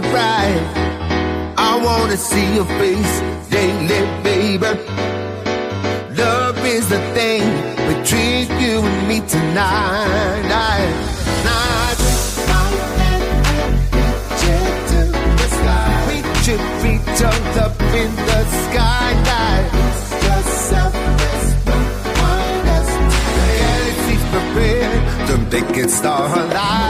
bride. I wanna see your face daily, baby. Love is the thing between you and me tonight. Night. Should be jumped up in the sky, skyline. Yourself as the one that's prepared. to make it start alive.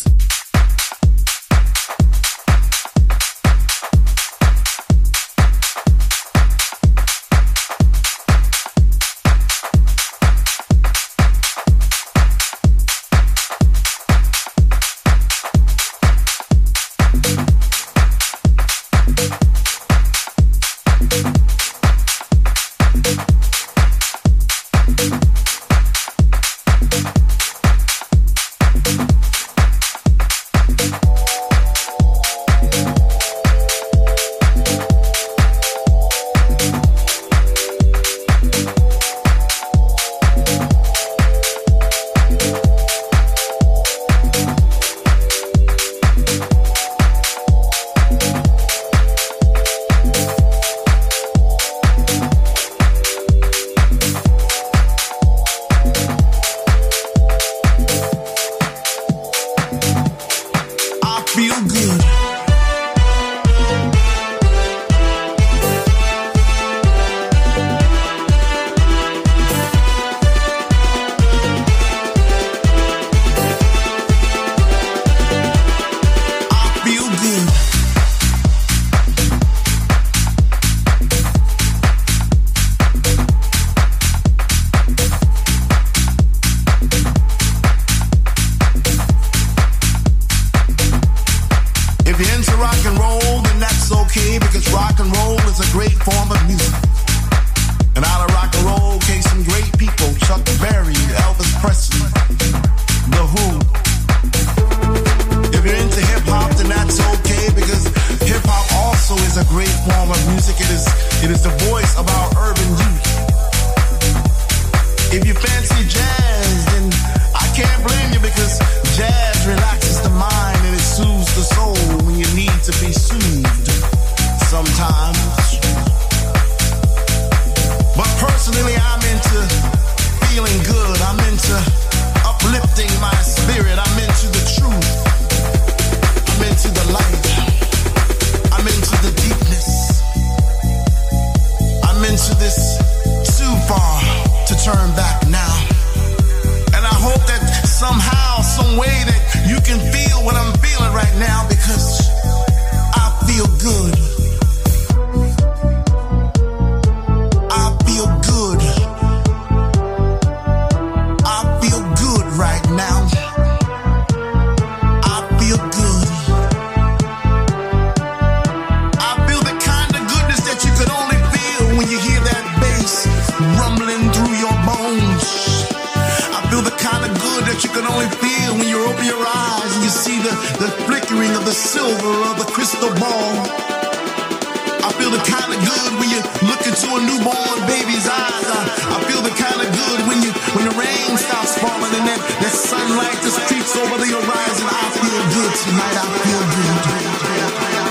feel good. Through your bones. I feel the kind of good that you can only feel when you open your eyes and you see the, the flickering of the silver of the crystal ball. I feel the kind of good when you look into a newborn baby's eyes. I, I feel the kind of good when you when the rain stops falling and that, that sunlight just creeps over the horizon. I feel good tonight. I feel good.